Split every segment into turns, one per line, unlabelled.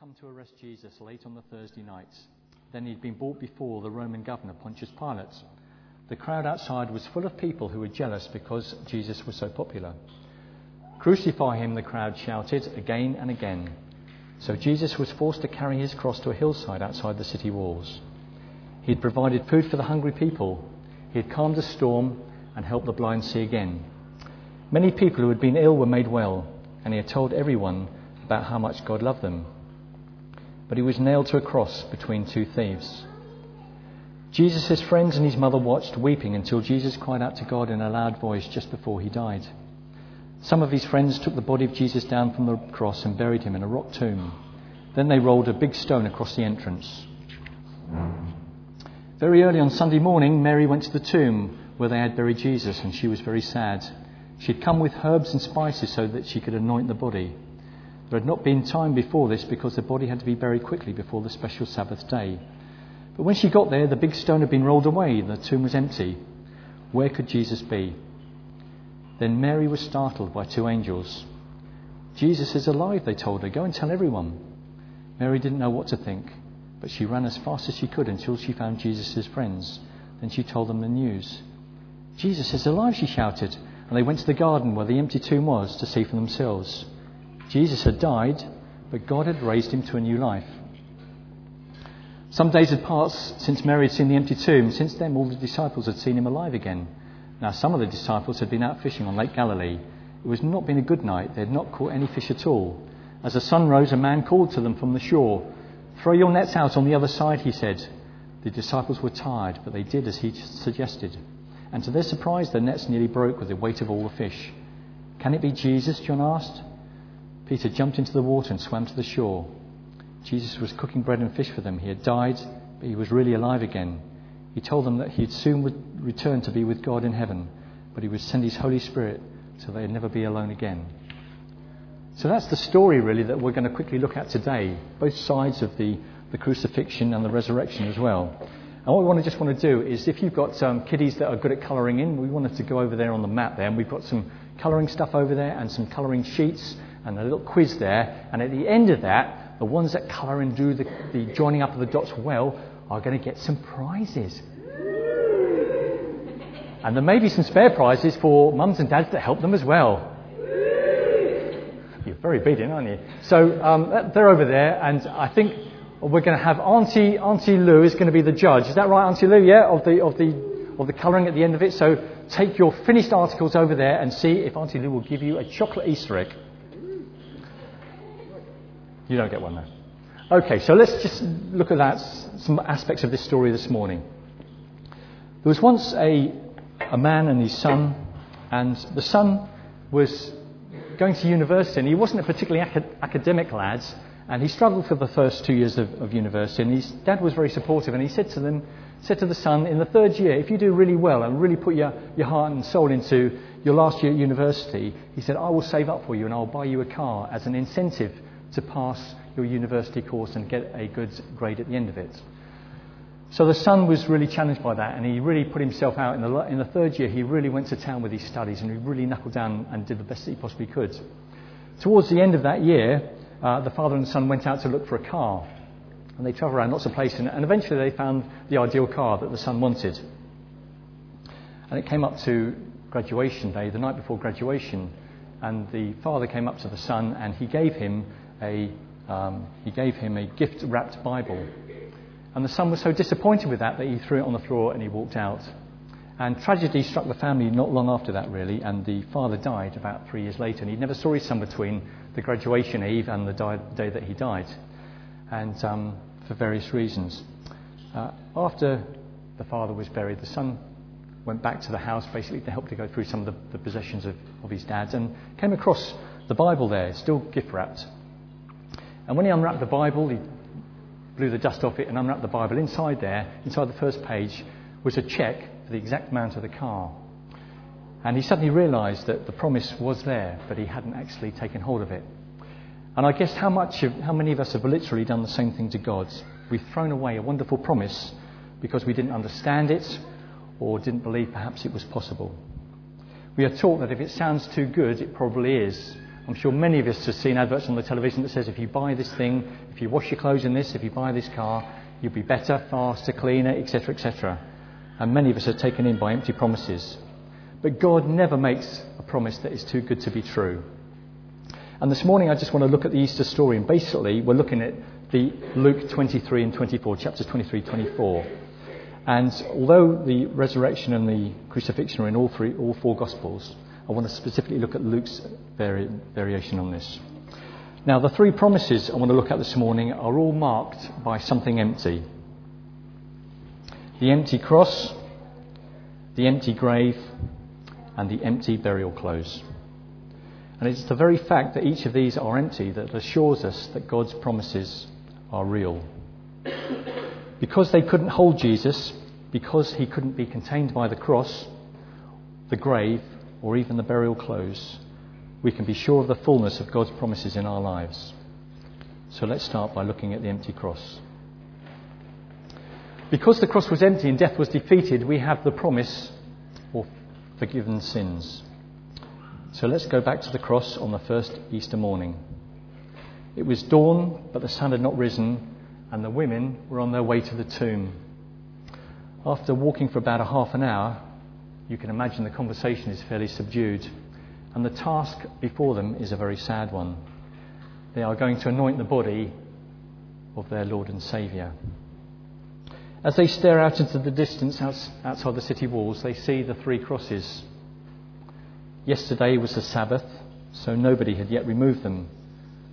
come to arrest Jesus late on the Thursday night. Then he'd been brought before the Roman governor, Pontius Pilate. The crowd outside was full of people who were jealous because Jesus was so popular. Crucify him, the crowd shouted again and again. So Jesus was forced to carry his cross to a hillside outside the city walls. He had provided food for the hungry people. He had calmed a storm and helped the blind see again. Many people who had been ill were made well, and he had told everyone about how much God loved them. But he was nailed to a cross between two thieves. Jesus, friends, and his mother watched, weeping, until Jesus cried out to God in a loud voice just before he died. Some of his friends took the body of Jesus down from the cross and buried him in a rock tomb. Then they rolled a big stone across the entrance. Very early on Sunday morning, Mary went to the tomb where they had buried Jesus, and she was very sad. She had come with herbs and spices so that she could anoint the body. There had not been time before this because the body had to be buried quickly before the special Sabbath day. But when she got there, the big stone had been rolled away, and the tomb was empty. Where could Jesus be? Then Mary was startled by two angels. Jesus is alive, they told her. Go and tell everyone. Mary didn't know what to think, but she ran as fast as she could until she found Jesus' friends. Then she told them the news. Jesus is alive, she shouted, and they went to the garden where the empty tomb was to see for themselves. Jesus had died, but God had raised him to a new life. Some days had passed since Mary had seen the empty tomb. Since then, all the disciples had seen him alive again. Now, some of the disciples had been out fishing on Lake Galilee. It was not been a good night. They had not caught any fish at all. As the sun rose, a man called to them from the shore. Throw your nets out on the other side, he said. The disciples were tired, but they did as he suggested. And to their surprise, their nets nearly broke with the weight of all the fish. Can it be Jesus? John asked. Peter jumped into the water and swam to the shore. Jesus was cooking bread and fish for them. He had died, but he was really alive again. He told them that he'd soon return to be with God in heaven, but he would send his Holy Spirit so they'd never be alone again. So that's the story, really, that we're going to quickly look at today, both sides of the, the crucifixion and the resurrection as well. And what we want to just want to do is, if you've got um, kiddies that are good at colouring in, we wanted to go over there on the map there, and we've got some colouring stuff over there and some colouring sheets and a little quiz there. And at the end of that, the ones that colour and do the, the joining up of the dots well are going to get some prizes. And there may be some spare prizes for mums and dads that help them as well. You're very obedient, aren't you? So um, they're over there, and I think we're going to have Auntie Auntie Lou is going to be the judge. Is that right, Auntie Lou? Yeah, of the of the of the colouring at the end of it. So take your finished articles over there and see if Auntie Lou will give you a chocolate Easter egg. You don't get one though. Okay, so let's just look at that, some aspects of this story this morning. There was once a, a man and his son, and the son was going to university, and he wasn't a particularly acad- academic lad, and he struggled for the first two years of, of university, and his dad was very supportive, and he said to them, said to the son, in the third year, if you do really well and really put your, your heart and soul into your last year at university, he said, I will save up for you and I'll buy you a car as an incentive to pass your university course and get a good grade at the end of it. So the son was really challenged by that, and he really put himself out. In the, in the third year, he really went to town with his studies, and he really knuckled down and did the best that he possibly could. Towards the end of that year, uh, the father and son went out to look for a car, and they travelled around lots of places, and, and eventually they found the ideal car that the son wanted. And it came up to graduation day, the night before graduation, and the father came up to the son, and he gave him a um, he gave him a gift wrapped Bible. And the son was so disappointed with that that he threw it on the floor and he walked out. And tragedy struck the family not long after that, really, and the father died about three years later. And he never saw his son between the graduation eve and the di- day that he died, and um, for various reasons. Uh, after the father was buried, the son went back to the house basically to help to go through some of the, the possessions of, of his dad's and came across the Bible there, still gift wrapped. And when he unwrapped the Bible, he blew the dust off it and unwrapped the Bible. Inside there, inside the first page, was a cheque for the exact amount of the car. And he suddenly realized that the promise was there, but he hadn't actually taken hold of it. And I guess how, much of, how many of us have literally done the same thing to God? We've thrown away a wonderful promise because we didn't understand it or didn't believe perhaps it was possible. We are taught that if it sounds too good, it probably is. I'm sure many of us have seen adverts on the television that says if you buy this thing, if you wash your clothes in this, if you buy this car, you'll be better, faster, cleaner, etc., etc. And many of us are taken in by empty promises. But God never makes a promise that is too good to be true. And this morning I just want to look at the Easter story. And basically, we're looking at the Luke 23 and 24, chapters 23, 24. And although the resurrection and the crucifixion are in all, three, all four Gospels, I want to specifically look at Luke's vari- variation on this. Now, the three promises I want to look at this morning are all marked by something empty the empty cross, the empty grave, and the empty burial clothes. And it's the very fact that each of these are empty that assures us that God's promises are real. Because they couldn't hold Jesus, because he couldn't be contained by the cross, the grave, or even the burial clothes, we can be sure of the fullness of God's promises in our lives. So let's start by looking at the empty cross. Because the cross was empty and death was defeated, we have the promise of forgiven sins. So let's go back to the cross on the first Easter morning. It was dawn, but the sun had not risen, and the women were on their way to the tomb. After walking for about a half an hour, you can imagine the conversation is fairly subdued, and the task before them is a very sad one. They are going to anoint the body of their Lord and Saviour. As they stare out into the distance outside the city walls, they see the three crosses. Yesterday was the Sabbath, so nobody had yet removed them.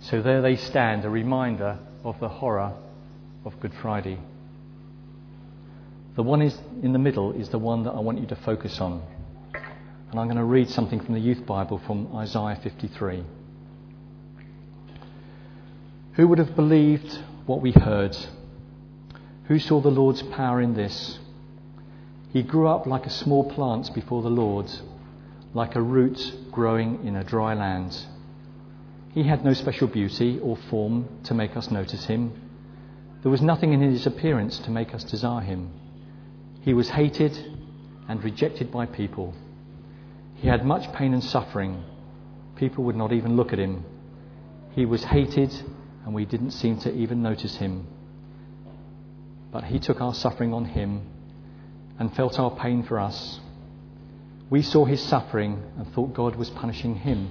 So there they stand, a reminder of the horror of Good Friday. The one is in the middle is the one that I want you to focus on. And I'm going to read something from the Youth Bible from Isaiah 53. Who would have believed what we heard? Who saw the Lord's power in this? He grew up like a small plant before the Lord, like a root growing in a dry land. He had no special beauty or form to make us notice him. There was nothing in his appearance to make us desire him. He was hated and rejected by people. He had much pain and suffering. People would not even look at him. He was hated, and we didn't seem to even notice him. But he took our suffering on him and felt our pain for us. We saw his suffering and thought God was punishing him.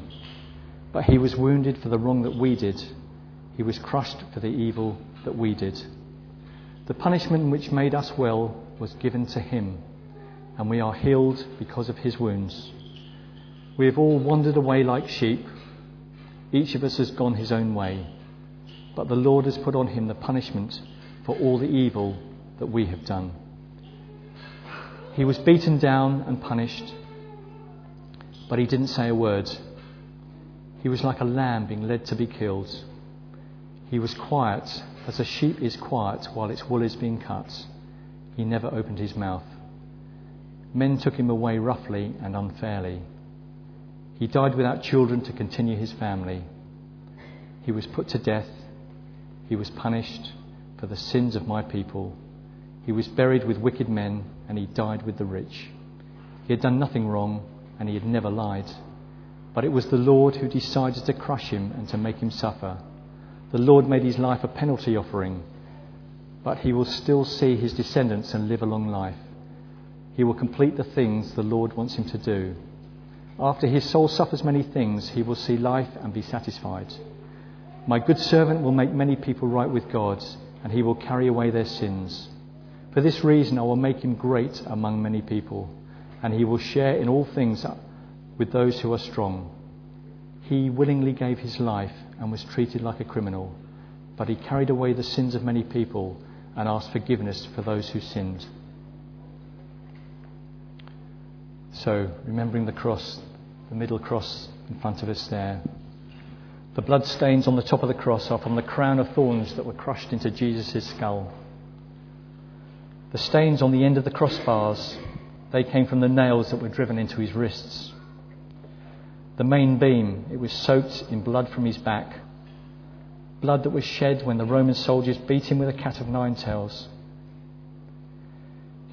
But he was wounded for the wrong that we did. He was crushed for the evil that we did. The punishment which made us well was given to him, and we are healed because of his wounds. We have all wandered away like sheep. Each of us has gone his own way. But the Lord has put on him the punishment for all the evil that we have done. He was beaten down and punished, but he didn't say a word. He was like a lamb being led to be killed. He was quiet as a sheep is quiet while its wool is being cut. He never opened his mouth. Men took him away roughly and unfairly. He died without children to continue his family. He was put to death. He was punished for the sins of my people. He was buried with wicked men, and he died with the rich. He had done nothing wrong, and he had never lied. But it was the Lord who decided to crush him and to make him suffer. The Lord made his life a penalty offering, but he will still see his descendants and live a long life. He will complete the things the Lord wants him to do. After his soul suffers many things, he will see life and be satisfied. My good servant will make many people right with God and he will carry away their sins. For this reason, I will make him great among many people, and he will share in all things with those who are strong. He willingly gave his life and was treated like a criminal, but he carried away the sins of many people and ask forgiveness for those who sinned. So, remembering the cross, the middle cross in front of us there, the blood stains on the top of the cross are from the crown of thorns that were crushed into Jesus' skull. The stains on the end of the crossbars They came from the nails that were driven into his wrists. The main beam, it was soaked in blood from his back. Blood that was shed when the Roman soldiers beat him with a cat of nine tails.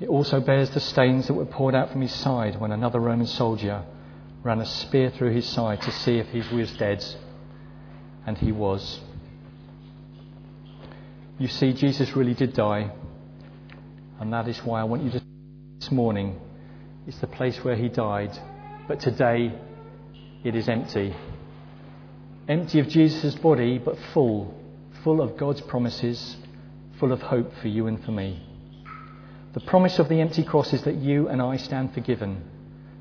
It also bears the stains that were poured out from his side when another Roman soldier ran a spear through his side to see if he was dead. And he was. You see, Jesus really did die. And that is why I want you to this morning. It's the place where he died. But today, it is empty. Empty of Jesus' body, but full. Full of God's promises, full of hope for you and for me. The promise of the empty cross is that you and I stand forgiven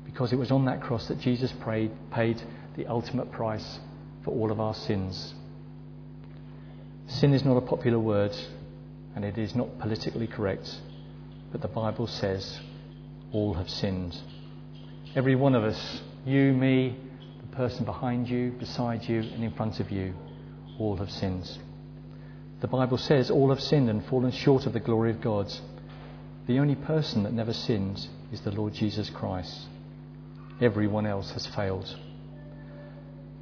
because it was on that cross that Jesus prayed, paid the ultimate price for all of our sins. Sin is not a popular word and it is not politically correct, but the Bible says all have sinned. Every one of us, you, me, person behind you, beside you, and in front of you, all have sinned. The Bible says all have sinned and fallen short of the glory of God. The only person that never sins is the Lord Jesus Christ. Everyone else has failed.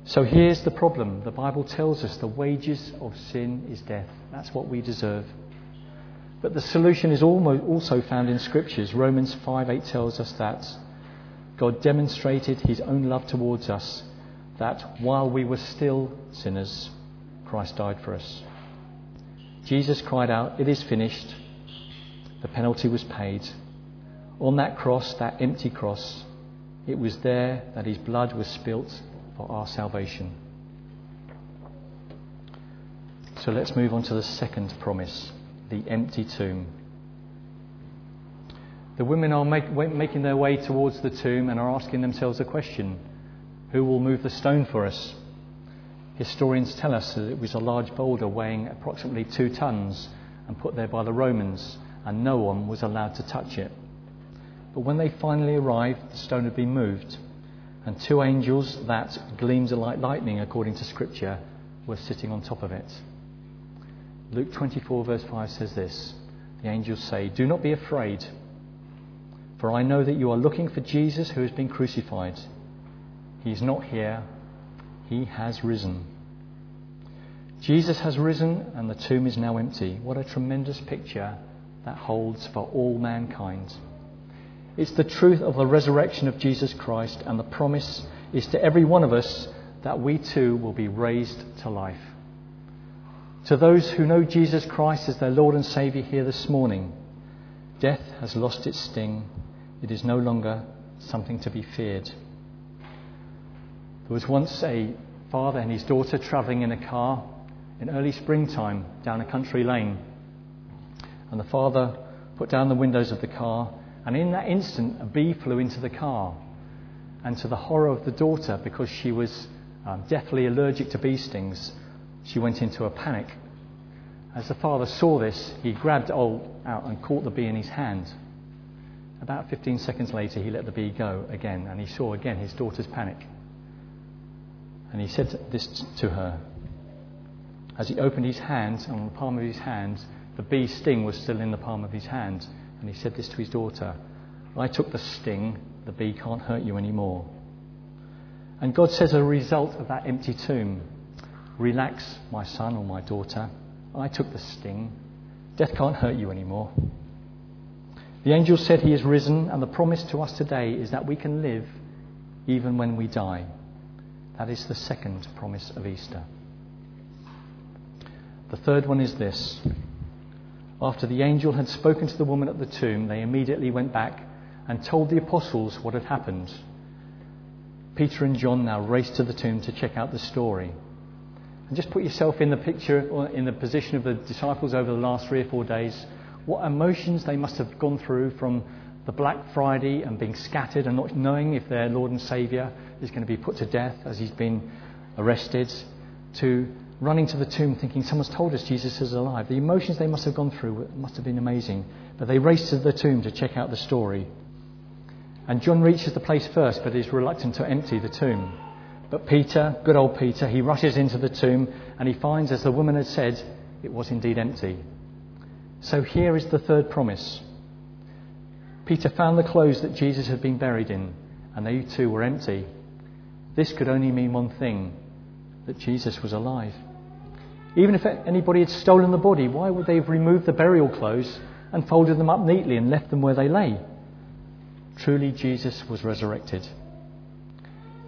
So here's the problem. The Bible tells us the wages of sin is death. That's what we deserve. But the solution is also found in Scriptures. Romans 5:8 tells us that God demonstrated his own love towards us, that while we were still sinners, Christ died for us. Jesus cried out, It is finished. The penalty was paid. On that cross, that empty cross, it was there that his blood was spilt for our salvation. So let's move on to the second promise the empty tomb. The women are make, making their way towards the tomb and are asking themselves a question Who will move the stone for us? Historians tell us that it was a large boulder weighing approximately two tons and put there by the Romans and no one was allowed to touch it. But when they finally arrived, the stone had been moved, and two angels that gleamed like lightning, according to Scripture, were sitting on top of it. Luke 24, verse 5 says this The angels say, Do not be afraid, for I know that you are looking for Jesus who has been crucified. He is not here, he has risen. Jesus has risen, and the tomb is now empty. What a tremendous picture that holds for all mankind. It's the truth of the resurrection of Jesus Christ, and the promise is to every one of us that we too will be raised to life. To those who know Jesus Christ as their Lord and Saviour here this morning, death has lost its sting. It is no longer something to be feared. There was once a father and his daughter travelling in a car in early springtime down a country lane. And the father put down the windows of the car, and in that instant, a bee flew into the car. And to the horror of the daughter, because she was um, deathly allergic to bee stings, she went into a panic. As the father saw this, he grabbed Ol out and caught the bee in his hand. About 15 seconds later, he let the bee go again, and he saw again his daughter's panic. And he said this to her. As he opened his hand, on the palm of his hand, the bee sting was still in the palm of his hand, and he said this to his daughter I took the sting, the bee can't hurt you anymore. And God says, as a result of that empty tomb, Relax, my son or my daughter. I took the sting. Death can't hurt you anymore. The angel said he is risen, and the promise to us today is that we can live even when we die. That is the second promise of Easter. The third one is this after the angel had spoken to the woman at the tomb, they immediately went back and told the apostles what had happened. Peter and John now raced to the tomb to check out the story. And just put yourself in the picture or in the position of the disciples over the last three or four days. What emotions they must have gone through from the Black Friday and being scattered and not knowing if their Lord and Saviour is going to be put to death as he's been arrested, to running to the tomb thinking someone's told us Jesus is alive. The emotions they must have gone through must have been amazing. But they race to the tomb to check out the story. And John reaches the place first, but is reluctant to empty the tomb. But Peter, good old Peter, he rushes into the tomb and he finds, as the woman had said, it was indeed empty. So here is the third promise. Peter found the clothes that Jesus had been buried in, and they too were empty. This could only mean one thing that Jesus was alive. Even if anybody had stolen the body, why would they have removed the burial clothes and folded them up neatly and left them where they lay? Truly, Jesus was resurrected.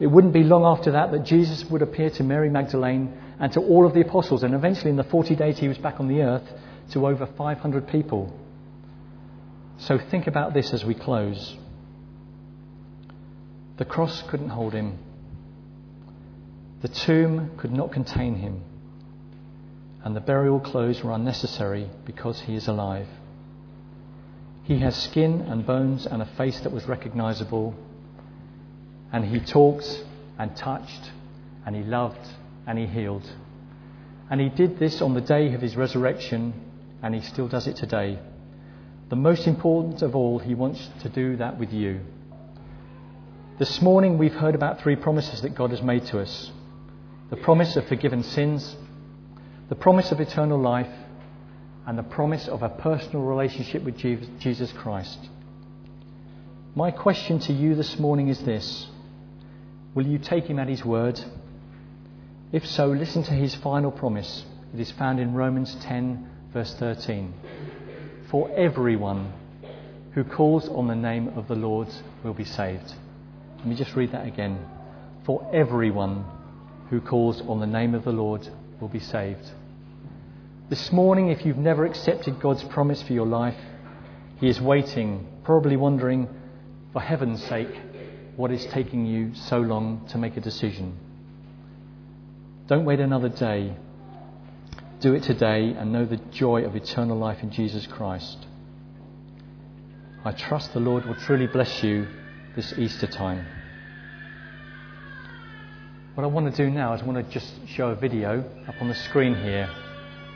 It wouldn't be long after that that Jesus would appear to Mary Magdalene and to all of the apostles, and eventually, in the 40 days he was back on the earth, to over 500 people. So think about this as we close. The cross couldn't hold him, the tomb could not contain him, and the burial clothes were unnecessary because he is alive. He has skin and bones and a face that was recognizable, and he talked and touched, and he loved and he healed. And he did this on the day of his resurrection, and he still does it today. The most important of all, he wants to do that with you. This morning, we've heard about three promises that God has made to us the promise of forgiven sins, the promise of eternal life, and the promise of a personal relationship with Jesus Christ. My question to you this morning is this Will you take him at his word? If so, listen to his final promise. It is found in Romans 10, verse 13. For everyone who calls on the name of the Lord will be saved. Let me just read that again. For everyone who calls on the name of the Lord will be saved. This morning, if you've never accepted God's promise for your life, He is waiting, probably wondering, for heaven's sake, what is taking you so long to make a decision. Don't wait another day. Do it today and know the joy of eternal life in Jesus Christ. I trust the Lord will truly bless you this Easter time. What I want to do now is I want to just show a video up on the screen here,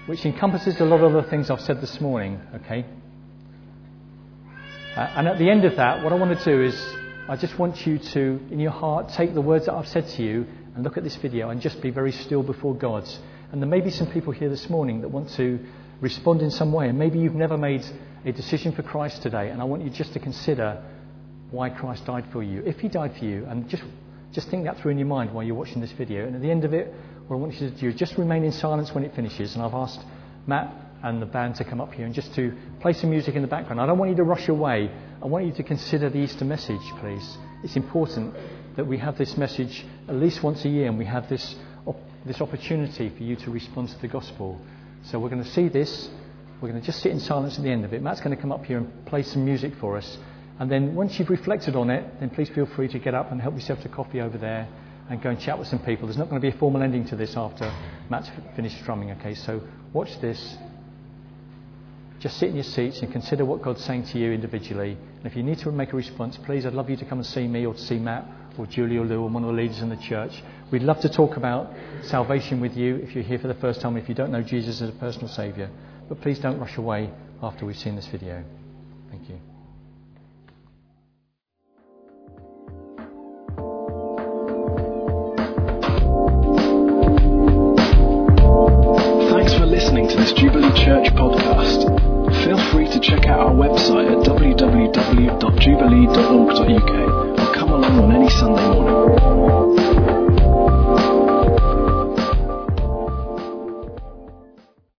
which encompasses a lot of the things I've said this morning, okay? Uh, and at the end of that, what I want to do is I just want you to, in your heart, take the words that I've said to you and look at this video and just be very still before God. And there may be some people here this morning that want to respond in some way, and maybe you've never made a decision for Christ today, and I want you just to consider why Christ died for you. If He died for you, and just just think that through in your mind while you're watching this video. And at the end of it, what I want you to do is just remain in silence when it finishes. And I've asked Matt and the band to come up here and just to play some music in the background. I don't want you to rush away. I want you to consider the Easter message, please. It's important that we have this message at least once a year and we have this, this opportunity for you to respond to the gospel. So we're going to see this. We're going to just sit in silence at the end of it. Matt's going to come up here and play some music for us. And then once you've reflected on it, then please feel free to get up and help yourself to coffee over there and go and chat with some people. There's not going to be a formal ending to this after Matt's finished strumming, okay? So watch this. Just sit in your seats and consider what God's saying to you individually. And if you need to make a response, please, I'd love you to come and see me or to see Matt or Julie or Lou or one of the leaders in the church. We'd love to talk about salvation with you if you're here for the first time, if you don't know Jesus as a personal Saviour. But please don't rush away after we've seen this video. Thank you.
Thanks for listening to this Jubilee Church podcast. Feel free to check out our website at www.jubilee.org.uk on any Sunday morning.